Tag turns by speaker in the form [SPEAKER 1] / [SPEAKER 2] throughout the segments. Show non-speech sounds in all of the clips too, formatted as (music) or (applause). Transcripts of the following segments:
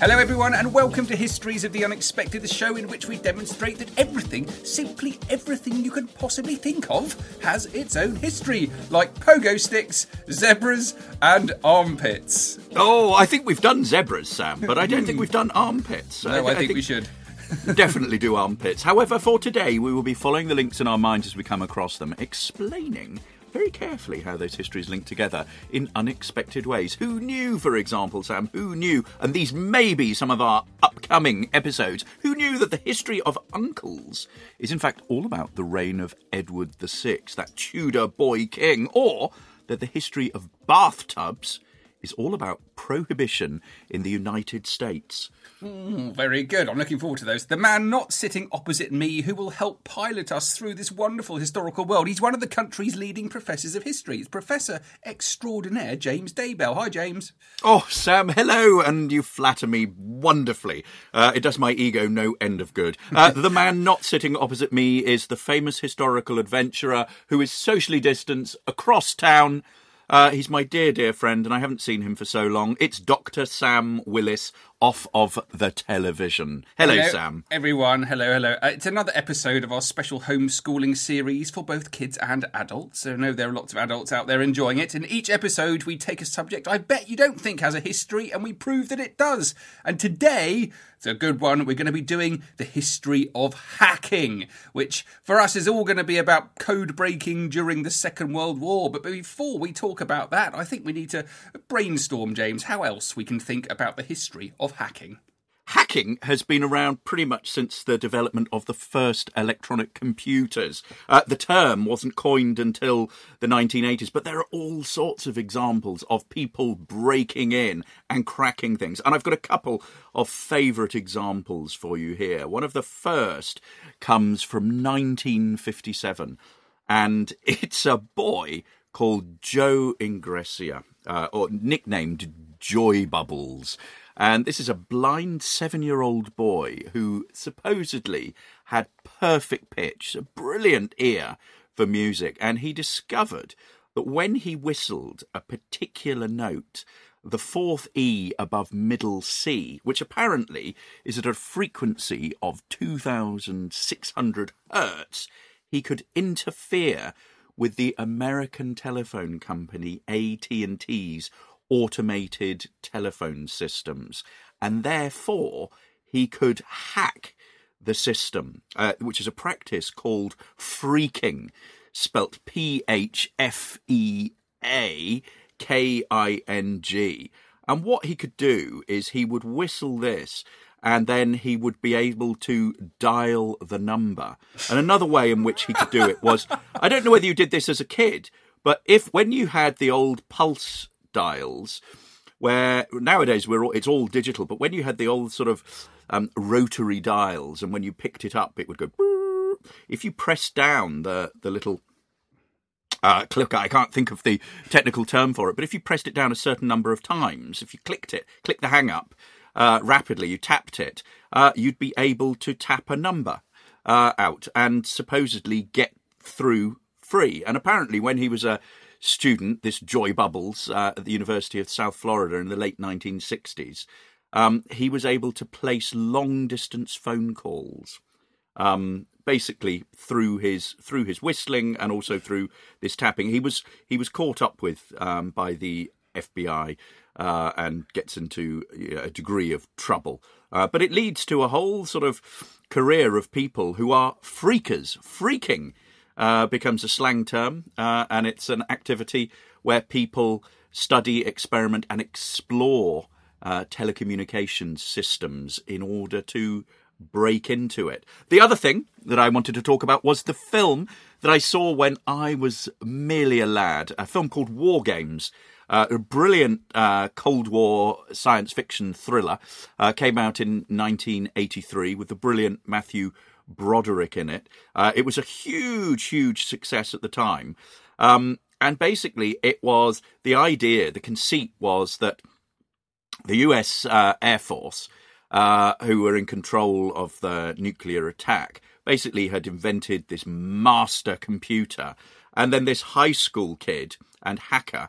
[SPEAKER 1] Hello, everyone, and welcome to Histories of the Unexpected, the show in which we demonstrate that everything, simply everything you can possibly think of, has its own history, like pogo sticks, zebras, and armpits.
[SPEAKER 2] Oh, I think we've done zebras, Sam, but I don't think we've done armpits. (laughs)
[SPEAKER 1] No, I, think, we should. (laughs)
[SPEAKER 2] definitely do armpits. However, for today, we will be following the links in our minds as we come across them, explaining very carefully how those histories link together in unexpected ways. Who knew, for example, Sam, who knew, and these may be some of our upcoming episodes, who knew that the history of uncles is in fact all about the reign of Edward VI, that Tudor boy king, or that the history of bathtubs is all about prohibition in the United States.
[SPEAKER 1] Mm, very good. I'm looking forward to those. The man not sitting opposite me who will help pilot us through this wonderful historical world. He's one of the country's leading professors of history. It's Professor Extraordinaire James Daybell. Hi, James.
[SPEAKER 2] Oh, Sam, hello, and you flatter me wonderfully. Uh, it does my ego no end of good. Uh, (laughs) the man not sitting opposite me is the famous historical adventurer who is socially distanced across town. Uh, he's my dear, dear friend, and I haven't seen him for so long. It's Dr. Sam Willis off of the television. Hello, Sam.
[SPEAKER 1] Everyone, hello, hello. Uh, it's another episode of our special homeschooling series for both kids and adults. So I know there are lots of adults out there enjoying it. In each episode, we take a subject I bet you don't think has a history, and we prove that it does. And today, it's a good one. We're going to be doing the history of hacking, which for us is all going to be about code breaking during the Second World War. But before we talk about that, I think we need to brainstorm, James, how else we can think about the history of hacking.
[SPEAKER 2] Hacking has been around pretty much since the development of the first electronic computers. Uh, the term wasn't coined until the 1980s, but there are all sorts of examples of people breaking in and cracking things. And I've got a couple of favourite examples for you here. One of the first comes from 1957, and (laughs) it's a boy called Joe Engressia, uh, or nicknamed Joybubbles. And this is a blind seven year old boy who supposedly had perfect pitch, a brilliant ear for music. And he discovered that when he whistled a particular note, the fourth E above middle C, which apparently is at a frequency of 2,600 hertz, he could interfere with the American telephone company AT&T's automated telephone systems, and therefore he could hack the system, uh, which is a practice called phreaking, spelt P H F E A K I N G. And what he could do is he would whistle this and then he would be able to dial the number. And another way in which he could do it was I don't know whether you did this as a kid, but if when you had the old pulse dials, where nowadays we're all, it's all digital, but when you had the old sort of um, rotary dials, and when you picked it up, it would go. If you press down the the little uh, click, I can't think of the technical term for it, but if you pressed it down a certain number of times, if you clicked it, click the hang up uh, rapidly, you tapped it, uh, you'd be able to tap a number uh, out and supposedly get through free. And apparently, when he was a student, this Joybubbles, uh, at the University of South Florida in the late 1960s, um, he was able to place long distance phone calls. Um, basically through his through his whistling and also through this tapping, he was he was caught up with um, by the FBI uh, and gets into a degree of trouble. Uh, but it leads to a whole sort of career of people who are freakers phreaking uh, becomes a slang term, uh, and it's an activity where people study, experiment, and explore uh, telecommunications systems in order to break into it. The other thing that I wanted to talk about was the film that I saw when I was merely a lad, a film called War Games. Uh, a brilliant uh, Cold War science fiction thriller uh, came out in 1983 with the brilliant Matthew Broderick in it. Uh, it was a huge, huge success at the time. Um, and basically, it was the idea, the conceit was that the US uh, Air Force, uh, who were in control of the nuclear attack, basically had invented this master computer. And then this high school kid and hacker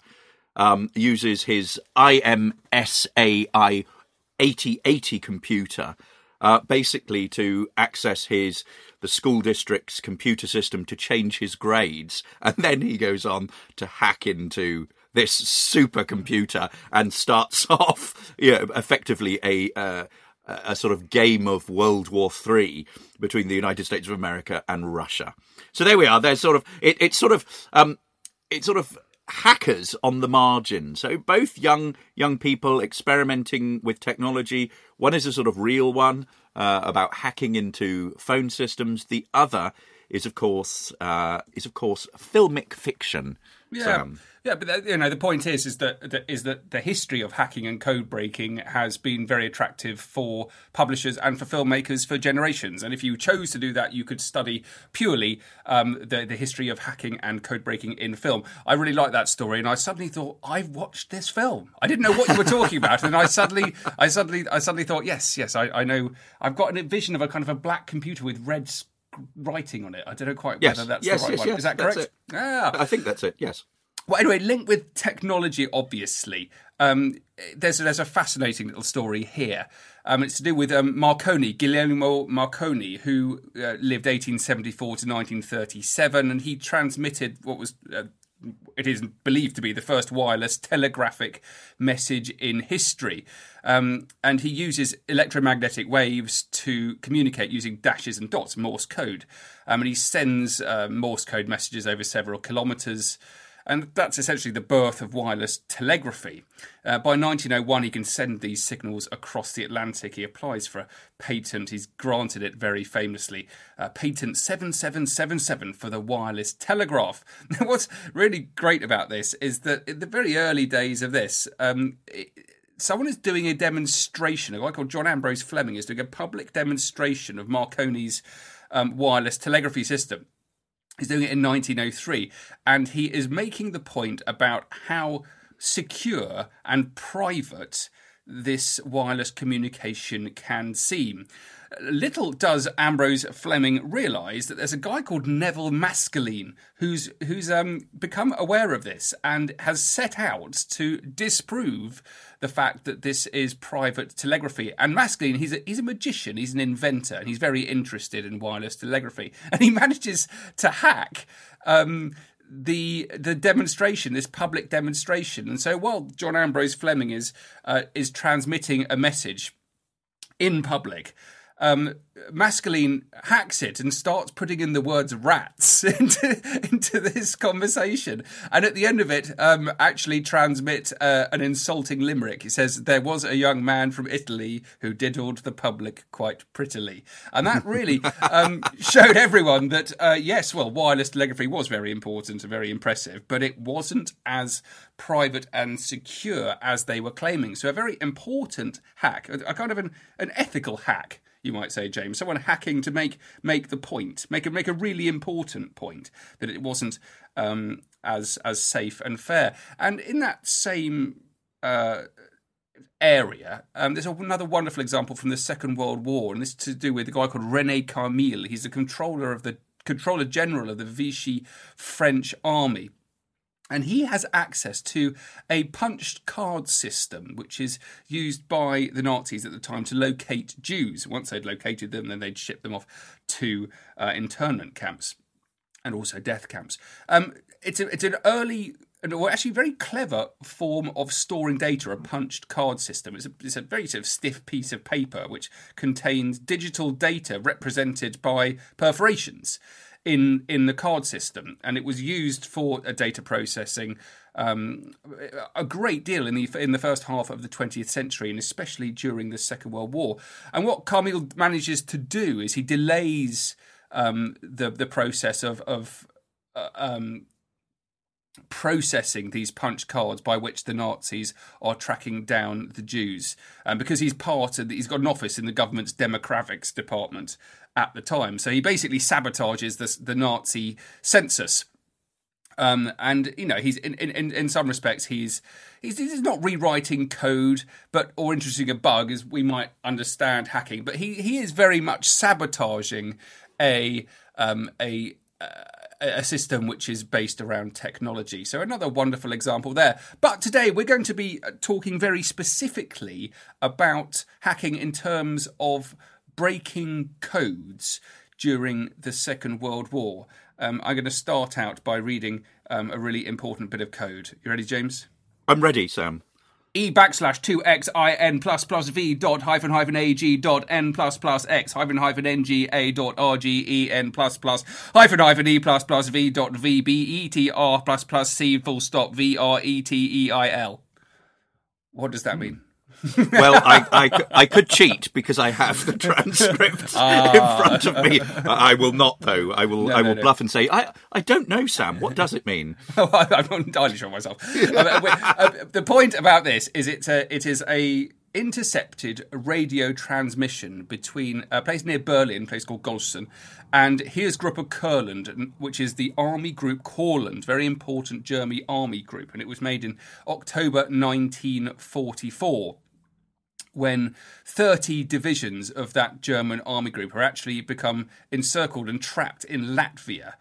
[SPEAKER 2] um, uses his IMSAI 8080 computer uh, basically to access his the school district's computer system to change his grades, (laughs) and then he goes on to hack into this supercomputer and starts (laughs) off, you know, effectively a. Uh, a sort of game of World War Three between the United States of America and Russia. So there we are. There's sort of it, it's sort of um, it's sort of hackers on the margin. So both young young people experimenting with technology. One is a sort of real one uh, about hacking into phone systems. The other is, of course, uh, is of course filmic fiction.
[SPEAKER 1] Yeah. Sam. Yeah, but the, you know the point is is that, that is that the history of hacking and code breaking has been very attractive for publishers and for filmmakers for generations. And if you chose to do that, you could study purely um, the the history of hacking and code breaking in film. I really like that story, and I suddenly thought I've watched this film. I didn't know what you were talking about, and I suddenly I suddenly I suddenly thought yes yes I, I know I've got a vision of a kind of a black computer with red writing on it. I don't know quite
[SPEAKER 2] yes.
[SPEAKER 1] whether that's
[SPEAKER 2] yes,
[SPEAKER 1] the right
[SPEAKER 2] yes,
[SPEAKER 1] one. Is that correct?
[SPEAKER 2] Ah. I think that's it. Yes.
[SPEAKER 1] Well, anyway, linked with technology, obviously. Um, there's there's a fascinating little story here. Um, it's to do with um, Marconi, Guglielmo Marconi, who uh, lived 1874 to 1937, and he transmitted what was uh, it is believed to be the first wireless telegraphic message in history. Um, and he uses electromagnetic waves to communicate using dashes and dots, Morse code. Um, and he sends uh, Morse code messages over several kilometres. And that's essentially the birth of wireless telegraphy. Uh, by 1901, he can send these signals across the Atlantic. He applies for a patent. He's granted it very famously. Uh, patent 7777 for the wireless telegraph. (laughs) What's really great about this is that in the very early days of this, um, it, someone is doing a demonstration. A guy called John Ambrose Fleming is doing a public demonstration of Marconi's um, wireless telegraphy system. He's doing it in 1903, and he is making the point about how secure and private this wireless communication can seem. Little does Ambrose Fleming realise that there's a guy called Nevil Maskelyne who's who's um, become aware of this and has set out to disprove the fact that this is private telegraphy. And Maskelyne, he's a, he's a magician, he's an inventor, and he's very interested in wireless telegraphy, and he (laughs) manages to hack. Um, the the demonstration, this public demonstration, and so while John Ambrose Fleming is uh, is transmitting a message in public, um, Maskelyne hacks it and starts putting in the words rats (laughs) into, into this conversation. And at the end of it, um, actually transmit uh, an insulting limerick. He says, There was a young man from Italy who diddled the public quite prettily. And that really um, (laughs) showed everyone that, uh, yes, well, wireless telegraphy was very important and very impressive, but it wasn't as private and secure as they were claiming. So a very important hack, a, a kind of an, an ethical hack you might say, James. Someone hacking to make make the point, make a make a really important point that it wasn't um, as as safe and fair. And in that same uh, area, um, there's another wonderful example from the Second World War, and this is to do with a guy called René Carmille. He's the controller of the controller general of the Vichy French army and he has access to a punched card system, which is used by the Nazis at the time to locate Jews. Once they'd located them, then they'd ship them off to uh, internment camps and also death camps. Um, it's, a, it's an early or actually very clever form of storing data, a punched card system. It's a, it's a very sort of stiff piece of paper which contains digital data represented by perforations in in the card system, and it was used for a data processing um, a great deal in the in the first half of the 20th century, and especially during the Second World War. And what Carmille manages to do is he delays um, the the process of of uh, um, processing these punch cards by which the Nazis are tracking down the Jews. And um, because he's part of, he's got an office in the government's demographics department at the time. So he basically sabotages the, the Nazi census. Um, and you know he's in, in, in some respects he's, he's he's not rewriting code but or introducing a bug as we might understand hacking but he he is very much sabotaging a um, a uh, a system which is based around technology. So, another wonderful example there. But today we're going to be uh, talking very specifically about hacking in terms of breaking codes during the Second World War. Um, I'm going to start out by reading um, a really important bit of code. You ready, James?
[SPEAKER 2] I'm ready, Sam
[SPEAKER 1] e backslash 2x i n plus plus v dot hyphen hyphen a g dot n plus plus x hyphen hyphen n g a dot r g e n plus plus hyphen hyphen e plus plus v dot v b e t r plus plus c full stop v r e t e i l. What does that mean?
[SPEAKER 2] Well, I, I, I, could cheat because I have the transcript (laughs) ah. in front of me. I will not, though. I will. No, I will no, bluff no. and say, I, I don't know, Sam. What does it mean? (laughs)
[SPEAKER 1] I'm not entirely sure myself. uh, uh, the point about this is it's a, it is a intercepted radio transmission between a place near Berlin, a place called Golsten, and here's Group of Kurland, which is the army group Courland, very important German army group, and it was made in October 1944 when 30 divisions of that German army group are actually become encircled and trapped in Latvia.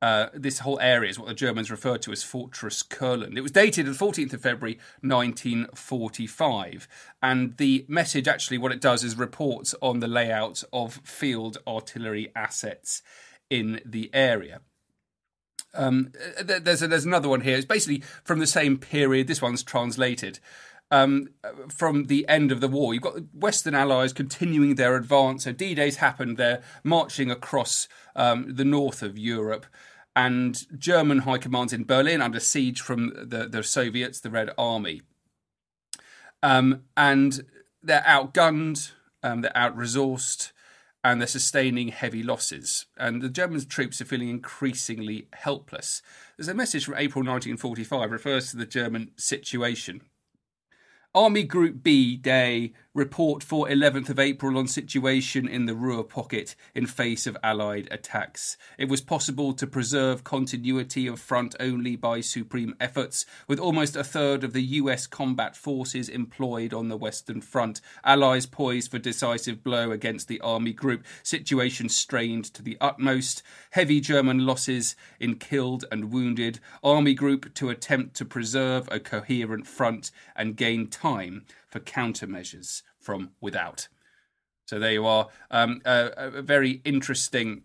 [SPEAKER 1] Uh, this whole area is what the Germans referred to as Fortress Kurland. It was dated the 14th of February 1945, and the message actually, what it does is reports on the layout of field artillery assets in the area. Um, there's there's another one here. It's basically from the same period. This one's translated um, from the end of the war. You've got the Western Allies continuing their advance. So D Day's happened. They're marching across um, the north of Europe. And German high commands in Berlin under siege from the, the Soviets, the Red Army. Um, and they're outgunned, um, they're out resourced, and they're sustaining heavy losses. And the German troops are feeling increasingly helpless. There's a message from April 1945 refers to the German situation. Army Group B Day report for 11th of April on situation in the Ruhr pocket in face of Allied attacks. It was possible to preserve continuity of front only by supreme efforts, with almost a third of the US combat forces employed on the Western Front. Allies poised for decisive blow against the Army Group. Situation strained to the utmost. Heavy German losses in killed and wounded. Army Group to attempt to preserve a coherent front and gain time for countermeasures from without. So there you are. Um, a, a, very interesting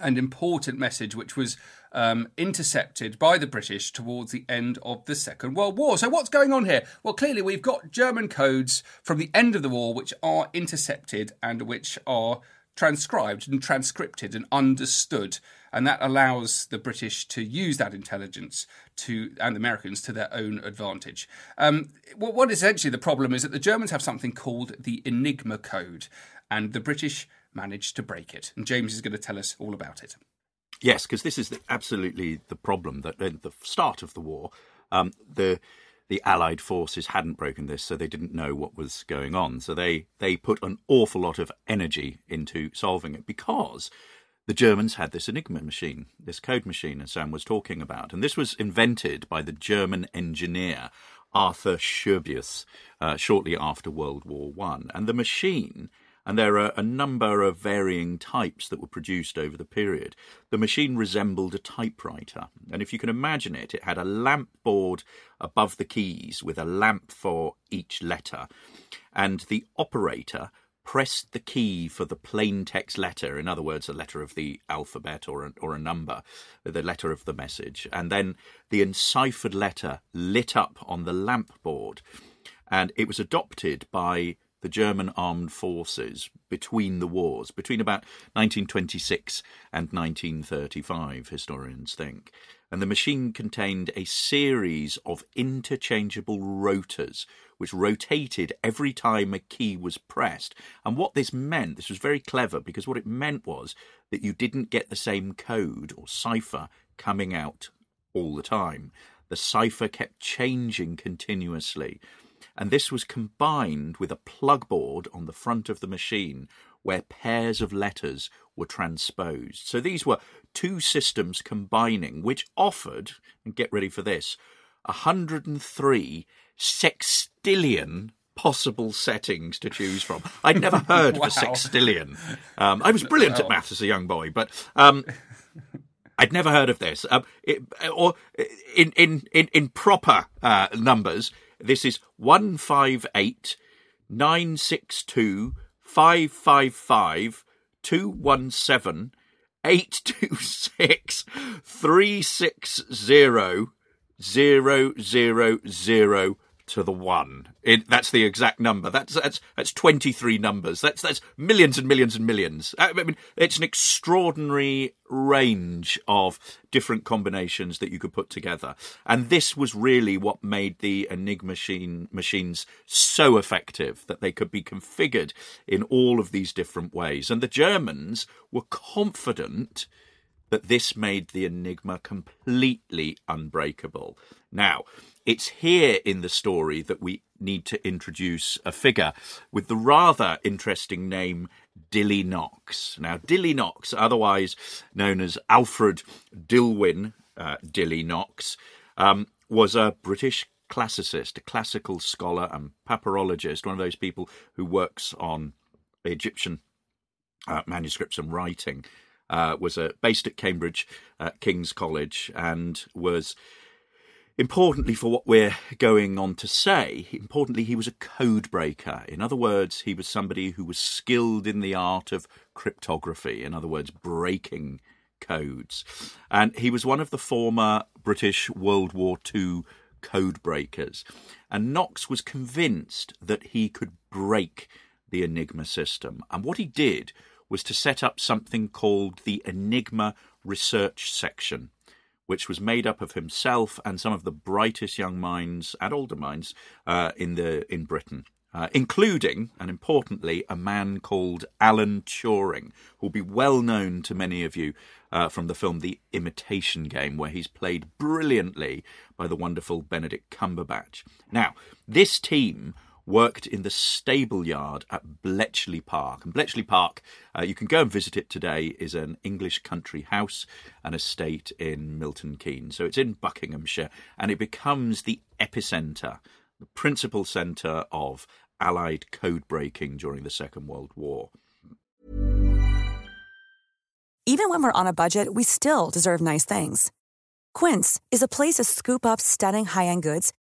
[SPEAKER 1] and important message, which was um, intercepted by the British towards the end of the Second World War. So what's going on here? Well, clearly we've got German codes from the end of the war which are intercepted and which are transcribed and transcripted and understood and that allows the British to use that intelligence to and the Americans to their own advantage. Um, what, what essentially the problem is that the Germans have something called the Enigma Code, and the British managed to break it. And James is going to tell us all about it.
[SPEAKER 2] Yes, because this is the, absolutely the problem that at the start of the war, um, the the Allied forces hadn't broken this, so they didn't know what was going on. So they they put an awful lot of energy into solving it because the Germans had this Enigma machine, this code machine, as Sam was talking about. And this was invented by the German engineer Arthur Scherbius uh, shortly after World War One. And the machine, and there are a number of varying types that were produced over the period, the machine resembled a typewriter. And if you can imagine it, it had a lamp board above the keys with a lamp for each letter. And the operator pressed the key for the plain text letter, in other words, a letter of the alphabet or a, or a number, the letter of the message, and then the enciphered letter lit up on the lamp board. And it was adopted by the German armed forces between the wars, between about 1926 and 1935, historians think. And the machine contained a series of interchangeable rotors which rotated every time a key was pressed. And what this meant, this was very clever because what it meant was that you didn't get the same code or cipher coming out all the time. The cipher kept changing continuously. And this was combined with a plug board on the front of the machine where pairs of letters were transposed. So these were two systems combining, which offered, and get ready for this, 103 sextillion possible settings to choose from. I'd never (laughs) heard wow. of a sextillion. Um, I was (laughs) brilliant at maths as a young boy, but um, (laughs) I'd never heard of this. Um, it, or in in in, in proper uh, numbers, this is one five eight nine six two five five five two one seven eight two six three six zero zero zero zero to the one. It, that's the exact number. That's that's that's twenty three numbers. That's that's millions and millions and millions. Uh, I mean, it's an extraordinary range of different combinations that you could put together, and this was really what made the Enigma machine machines so effective that they could be configured in all of these different ways. And the Germans were confident that this made the Enigma completely unbreakable. Now, it's here in the story that we need to introduce a figure with the rather interesting name Dilly Knox. Now, Dilly Knox, otherwise known as Alfred Dillwyn uh, Dilly Knox, um, was a British classicist, a classical scholar and papyrologist, one of those people who works on Egyptian uh, manuscripts and writing. Uh, was uh, based at Cambridge King's College and was Importantly, for what we're going on to say, importantly, he was a code breaker. In other words, he was somebody who was skilled in the art of cryptography, in other words, breaking codes. And he was one of the former British World War II code breakers. And Knox was convinced that he could break the Enigma system. And what he did was to set up something called the Enigma Research Section which was made up of himself and some of the brightest young minds and older minds uh, in the in Britain. Uh, including, and importantly, a man called Alan Turing, who will be well known to many of you uh, from the film The Imitation Game, where he's played brilliantly by the wonderful Benedict Cumberbatch. Now, this team worked in the stable yard at Bletchley Park. And Bletchley Park, uh, you can go and visit it today, is an English country house, and estate in Milton Keynes. So it's in Buckinghamshire, and it becomes the epicentre, the principal centre of Allied code breaking during the Second World War.
[SPEAKER 3] Even when we're on a budget, we still deserve nice things. Quince is a place to scoop up stunning high end goods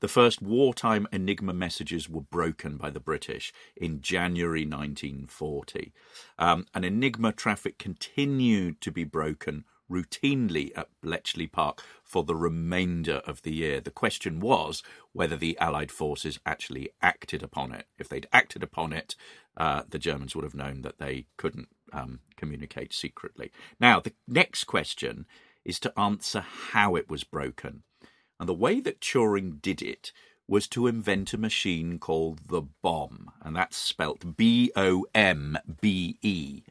[SPEAKER 2] the first wartime Enigma messages were broken by the British in January 1940. Um, and Enigma traffic continued to be broken routinely at Bletchley Park for the remainder of the year. The question was whether the Allied forces actually acted upon it. If they'd acted upon it, uh, the Germans would have known that they couldn't um, communicate secretly. Now, the next question is to answer how it was broken. And the way that Turing did it was to invent a machine called the bombe, and that's spelt B O M B E.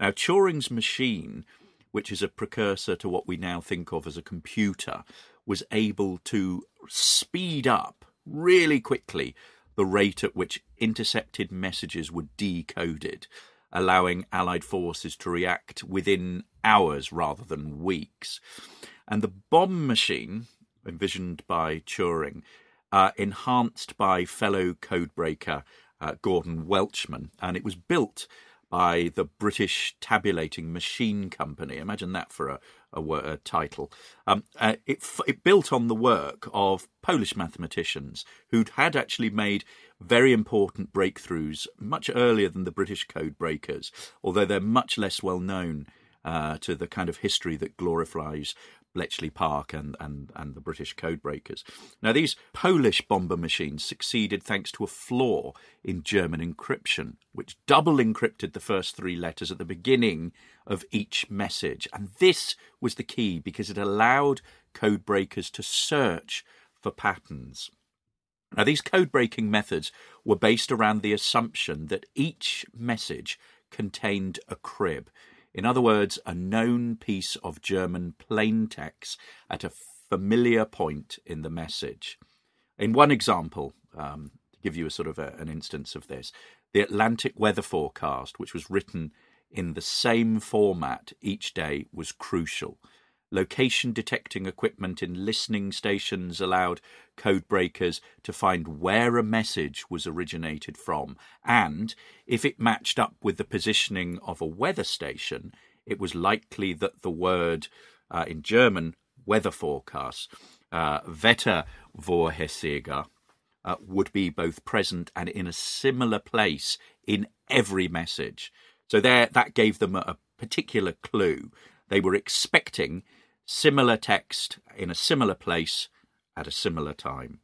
[SPEAKER 2] Now, Turing's machine, which is a precursor to what we now think of as a computer, was able to speed up really quickly the rate at which intercepted messages were decoded, allowing Allied forces to react within hours rather than weeks. And the bombe machine, envisioned by Turing, uh, enhanced by fellow codebreaker uh, Gordon Welchman, and it was built by the British Tabulating Machine Company. Imagine that for a, a, a title. Um, uh, it, it built on the work of Polish mathematicians who'd had actually made very important breakthroughs much earlier than the British code breakers, although they're much less well known uh, to the kind of history that glorifies Bletchley Park and, and, and the British codebreakers. Now, these Polish bomber machines succeeded thanks to a flaw in German encryption, which double encrypted the first three letters at the beginning of each message. And this was the key because it allowed codebreakers to search for patterns. Now, these code breaking methods were based around the assumption that each message contained a crib. In other words, a known piece of German plain text at a familiar point in the message. In one example, um, to give you a sort of a, an instance of this, the Atlantic weather forecast, which was written in the same format each day, was crucial. Location detecting equipment in listening stations allowed code breakers to find where a message was originated from, and if it matched up with the positioning of a weather station, it was likely that the word uh, in German weather forecast, uh, Wettervorhersage, uh, would be both present and in a similar place in every message. So there, that gave them a, a particular clue. They were expecting similar text in a similar place at a similar time.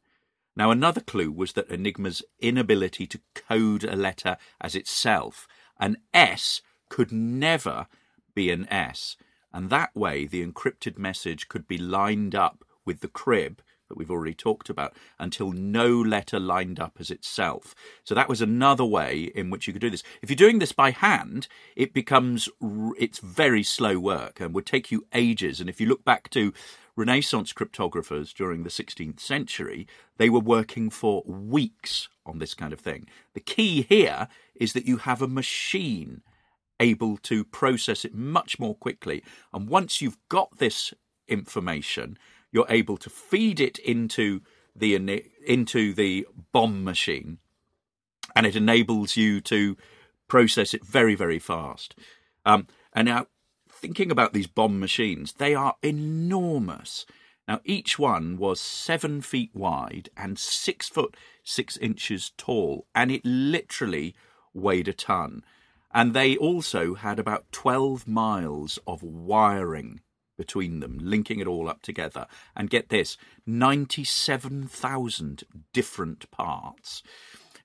[SPEAKER 2] Now, another clue was that Enigma's inability to code a letter as itself. An S could never be an S, and that way the encrypted message could be lined up with the crib that we've already talked about until no letter lined up as itself. So that was another way in which you could do this. If you're doing this by hand, it becomes it's very slow work and would take you ages. And if you look back to Renaissance cryptographers during the 16th century, they were working for weeks on this kind of thing. The key here is that you have a machine able to process it much more quickly. And once you've got this information, you're able to feed it into the into the bombe machine, and it enables you to process it very very fast. Um, and now, thinking about these bombe machines, they are enormous. Now, each one was seven feet wide and six foot six inches tall, and it literally weighed a ton. And they also had about 12 miles of wiring between them, linking it all up together. And get this 97,000 different parts.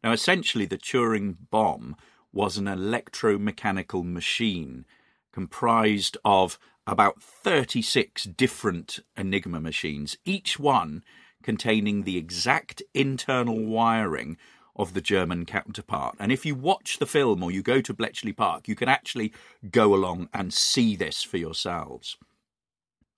[SPEAKER 2] Now, essentially, the Turing bombe was an electromechanical machine comprised of about 36 different Enigma machines, each one containing the exact internal wiring of the German counterpart. And if you watch the film or you go to Bletchley Park, you can actually go along and see this for yourselves.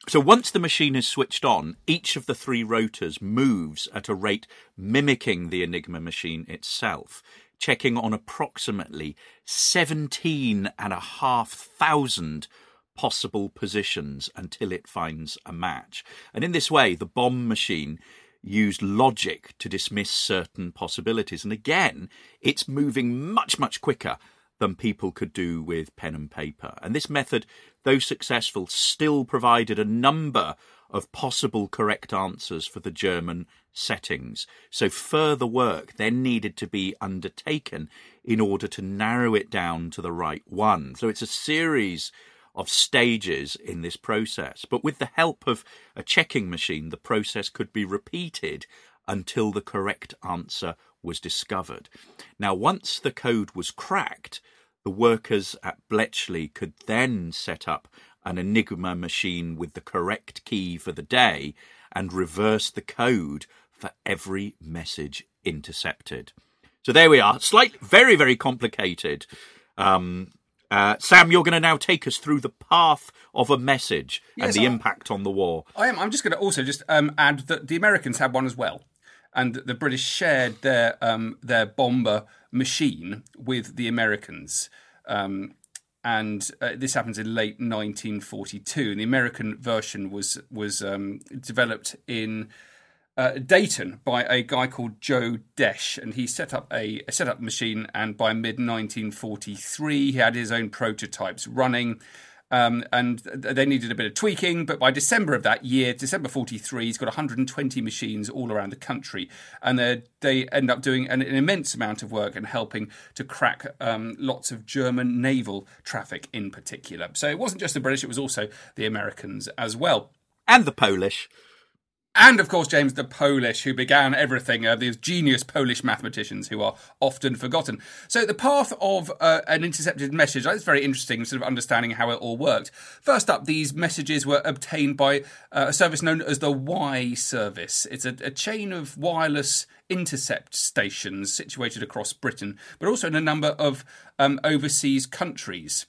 [SPEAKER 2] So once the machine is switched on, each of the three rotors moves at a rate mimicking the Enigma machine itself, checking on approximately 17 and a half thousand possible positions until it finds a match. And in this way, the bombe machine used logic to dismiss certain possibilities. And again, it's moving much, much quicker than people could do with pen and paper. And this method, though successful, still provided a number of possible correct answers for the German settings. So further work then needed to be undertaken in order to narrow it down to the right one. So it's a series of stages in this process. But with the help of a checking machine, the process could be repeated until the correct answer was discovered. Now, once the code was cracked, the workers at Bletchley could then set up an Enigma machine with the correct key for the day and reverse the code for every message intercepted. So there we are. Slightly, very, very complicated. Um, uh, Sam, you're going to now take us through the path of a message yes, and the I, impact on the war.
[SPEAKER 1] I am. I'm just going to also just um, add that the Americans had one as well and the British shared their um, their bomber machine with the Americans. Um, and uh, this happens in late 1942. And the American version was was um, developed in uh, Dayton by a guy called Joe Desch, and he set up a, a set up machine. And by mid 1943, he had his own prototypes running. Um, and they needed a bit of tweaking, but by December of that year, December 43, he's got 120 machines all around the country. And they end up doing an, an, immense amount of work and helping to crack um, lots of German naval traffic in particular. So it wasn't just the British, it was also the Americans as well.
[SPEAKER 2] And the Polish
[SPEAKER 1] and of course James the Polish, who began everything, uh, these genius Polish mathematicians who are often forgotten. So the path of uh, an intercepted message is very interesting, sort of understanding how it all worked. First up, these messages were obtained by uh, a service known as the Y service. It's a, a chain of wireless intercept stations situated across Britain, but also in a number of um, overseas countries.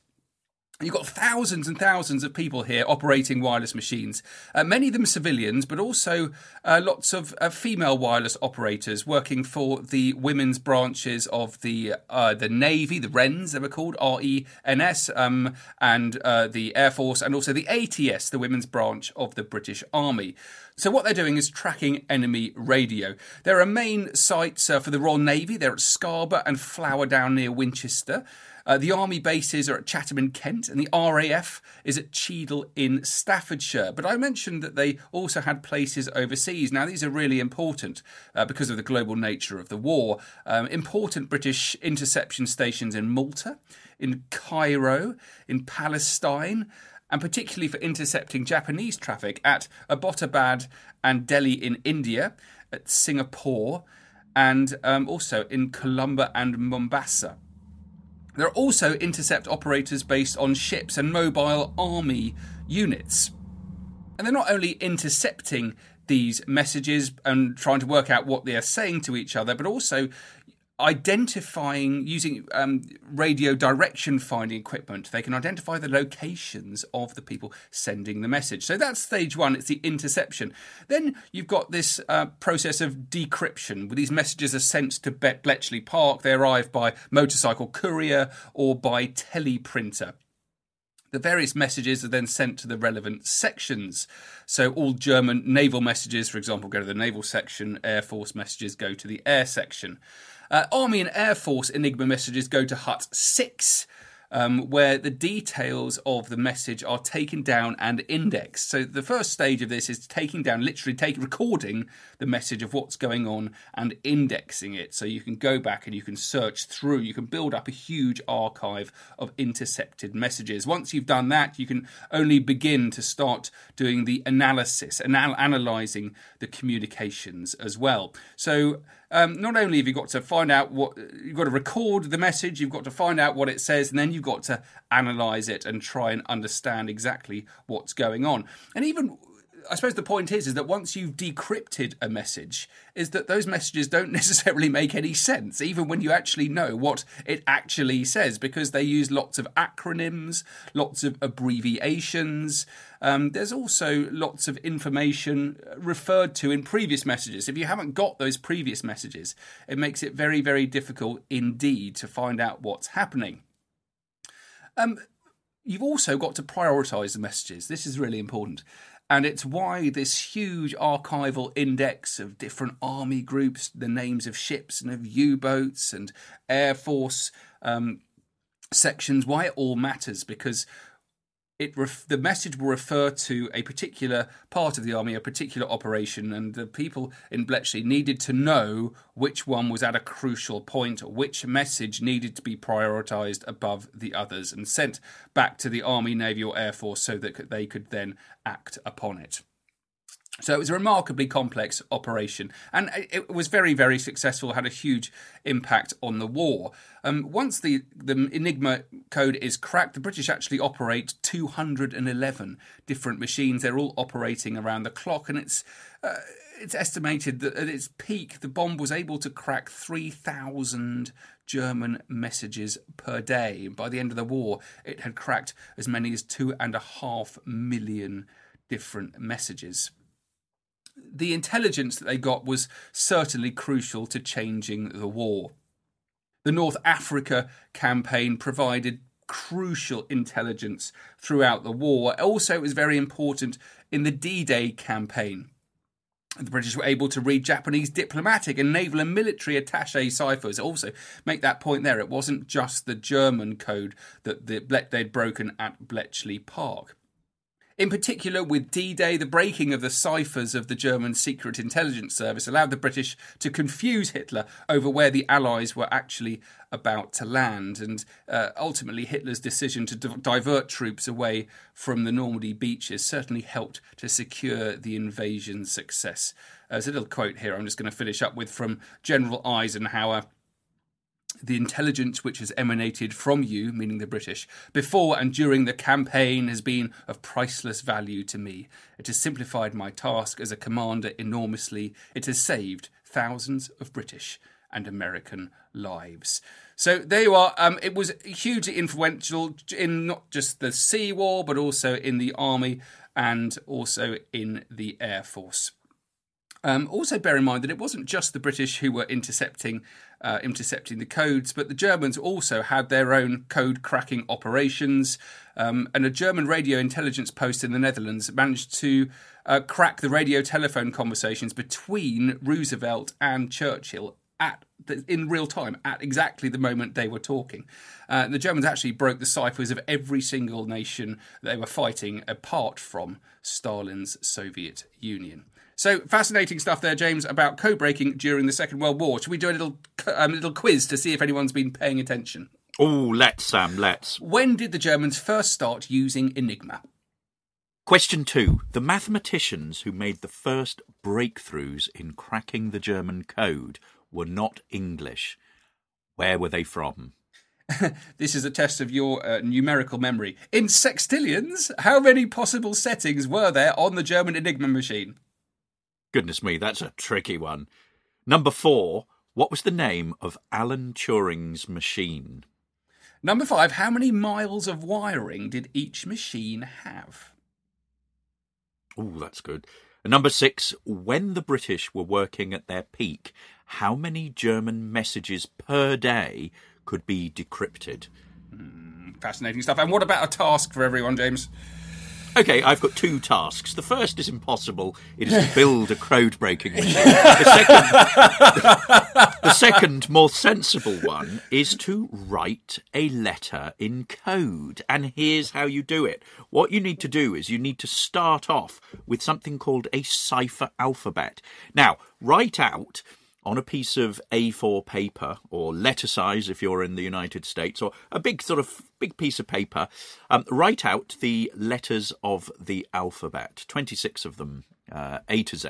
[SPEAKER 1] You've got thousands and thousands of people here operating wireless machines. Uh, many of them civilians, but also uh, lots of uh, female wireless operators working for the women's branches of the uh, the Navy, the RENS, they were called R E N S, um, and uh, the Air Force, and also the ATS, the women's branch of the British Army. So what they're doing is tracking enemy radio. There are main sites uh, for the Royal Navy. They're at Scarborough and Flowerdown near Winchester. Uh, the army bases are at Chatham in Kent, and the RAF is at Cheadle in Staffordshire. But I mentioned that they also had places overseas. Now, these are really important uh, because of the global nature of the war. Um, important British interception stations in Malta, in Cairo, in Palestine and particularly for intercepting Japanese traffic at Abbottabad and Delhi in India, at Singapore, and um, also in Colombo and Mombasa. There are also intercept operators based on ships and mobile army units. And they're not only intercepting these messages and trying to work out what they are saying to each other, but also identifying using um, radio direction finding equipment they can identify the locations of the people sending the message so that's stage one it's the interception then you've got this uh, process of decryption where these messages are sent to bletchley park they arrive by motorcycle courier or by teleprinter the various messages are then sent to the relevant sections. So, all German naval messages, for example, go to the naval section, Air Force messages go to the air section. Uh, Army and Air Force Enigma messages go to Hut 6, um, where the details of the message are taken down and indexed. So the first stage of this is taking down, literally taking, recording the message of what's going on and indexing it. So you can go back and you can search through. You can build up a huge archive of intercepted messages. Once you've done that, you can only begin to start doing the analysis, anal- analyzing the communications as well. So um, not only have you got to find out what you've got to record the message, you've got to find out what it says, and then you've got to analyze it and try and understand exactly what's going on. And even I suppose the point is is that once you've decrypted a message, is that those messages don't (laughs) necessarily make any sense, even when you actually know what it actually says, because they use lots of acronyms, lots of abbreviations. Um, there's also lots of information referred to in previous messages. If you haven't got those previous messages, it makes it very, very difficult indeed to find out what's happening. Um, you've also got to prioritize the messages. This is really important. And it's why this huge archival index of different army groups, the names of ships and of U boats and Air Force um, sections, why it all matters because it ref- the message will refer to a particular part of the army, a particular operation, and the people in Bletchley needed to know which one was at a crucial point, which message needed to be prioritised above the others, and sent back to the army, navy, or air force so that they could then act upon it. So it was a remarkably complex operation, and it was very, very successful. Had a huge impact on the war. Um, once the the Enigma code is cracked, the British actually operate 211 different machines. They're all operating around the clock, and it's uh, it's estimated that at its peak, the bombe was able to crack 3,000 German messages per day. By the end of the war, it had cracked as many as two and a half million different messages the intelligence that they got was certainly crucial to changing the war. The North Africa campaign provided crucial intelligence throughout the war. Also, it was very important in the D Day campaign. The British were able to read Japanese diplomatic and naval and military attaché ciphers. Also, make that point there, it wasn't just the German code that they'd broken at Bletchley Park. In particular, with D Day, the breaking of the ciphers of the German Secret Intelligence Service allowed the British to confuse Hitler over where the Allies were actually about to land. And uh, ultimately, Hitler's decision to divert troops away from the Normandy beaches certainly helped to secure the invasion's success. There's a little quote here I'm just going to finish up with from General Eisenhower the intelligence which has emanated from you, meaning the British, before and during the campaign has been of priceless value to me. It has simplified my task as a commander enormously. It has saved thousands of British and American lives. So there you are. Um, it was hugely influential in not just the Sea War, but also in the Army and also in the Air Force. Um, also, bear in mind that it wasn't just the British who were intercepting uh, intercepting the codes, but the Germans also had their own code cracking operations. Um, and a German radio intelligence post in the Netherlands managed to uh, crack the radio telephone conversations between Roosevelt and Churchill at the, in real time at exactly the moment they were talking. Uh, the Germans actually broke the ciphers of every single nation they were fighting, apart from Stalin's Soviet Union. So fascinating stuff there, James, about code breaking during the Second World War. Should we do a little um, little quiz to see if anyone's been paying attention?
[SPEAKER 2] Oh, let's, Sam, let's.
[SPEAKER 1] When did the Germans first start using Enigma?
[SPEAKER 2] Question two. The mathematicians who made the first breakthroughs in cracking the German code were not English. Where were they from? (laughs)
[SPEAKER 1] this is a test of your uh, numerical memory. In sextillions, how many possible settings were there on the German Enigma machine?
[SPEAKER 2] Goodness me, that's a tricky one. Number four, what was the name of Alan Turing's machine?
[SPEAKER 1] Number five, how many miles of wiring did each machine have?
[SPEAKER 2] Oh, that's good. And number six, when the British were working at their peak, how many German messages per day could be decrypted?
[SPEAKER 1] Mm, fascinating stuff. And what about a task for everyone, James?
[SPEAKER 2] Okay, I've got two tasks. The first is impossible. It is to (laughs) build a code breaking machine. The second, (laughs) the second, more sensible one, is to write a letter in code. And here's how you do it. What you need to do is you need to start off with something called a cipher alphabet. Now, write out on a piece of A4 paper or letter size if you're in the United States, or a big sort of big piece of paper, um, write out the letters of the alphabet, 26 of them, uh, A to Z.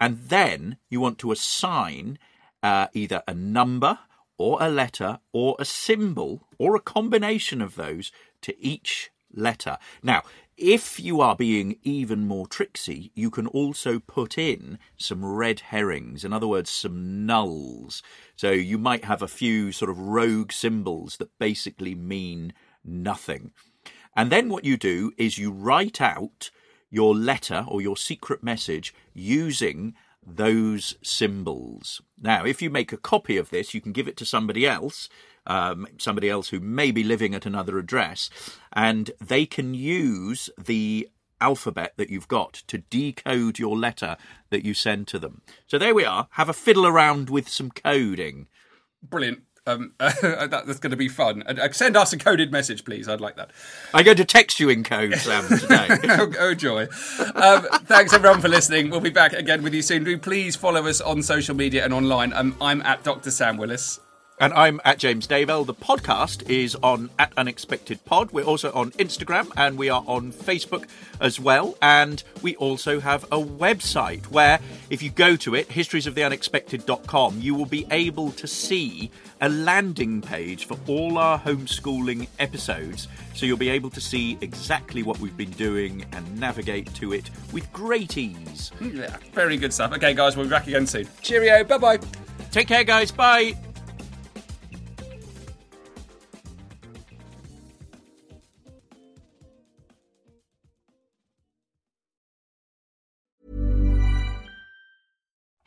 [SPEAKER 2] And then you want to assign uh, either a number or a letter or a symbol or a combination of those to each letter. Now, if you are being even more tricksy, you can also put in some red herrings, in other words, some nulls. So you might have a few sort of rogue symbols that basically mean nothing. And then what you do is you write out your letter or your secret message using those symbols. Now, if you make a copy of this, you can give it to somebody else um, somebody else who may be living at another address, and they can use the alphabet that you've got to decode your letter that you send to them. So there we are. Have a fiddle around with some coding.
[SPEAKER 1] Brilliant. Um, (laughs) uh, that, that's going to be fun. Uh, send us a coded message, please. I'd like that.
[SPEAKER 2] I'm going to text you in code, Sam, today. (laughs)
[SPEAKER 1] oh, oh, joy. Um, thanks, everyone, for listening. We'll be back again with you soon. Do please follow us on social media and online. Um, I'm at Dr. Sam Willis.
[SPEAKER 2] And I'm at James Daybell. The podcast is on at Unexpected Pod. We're also on Instagram and we are on Facebook as well. And we also have a website where, if you go to it, historiesoftheunexpected.com, you will be able to see a landing page for all our homeschooling episodes. So you'll be able to see exactly what we've been doing and navigate to it with great ease.
[SPEAKER 1] Hmm, yeah, very good stuff. Okay, guys, we'll be back again soon. Cheerio. Bye bye.
[SPEAKER 2] Take care, guys. Bye.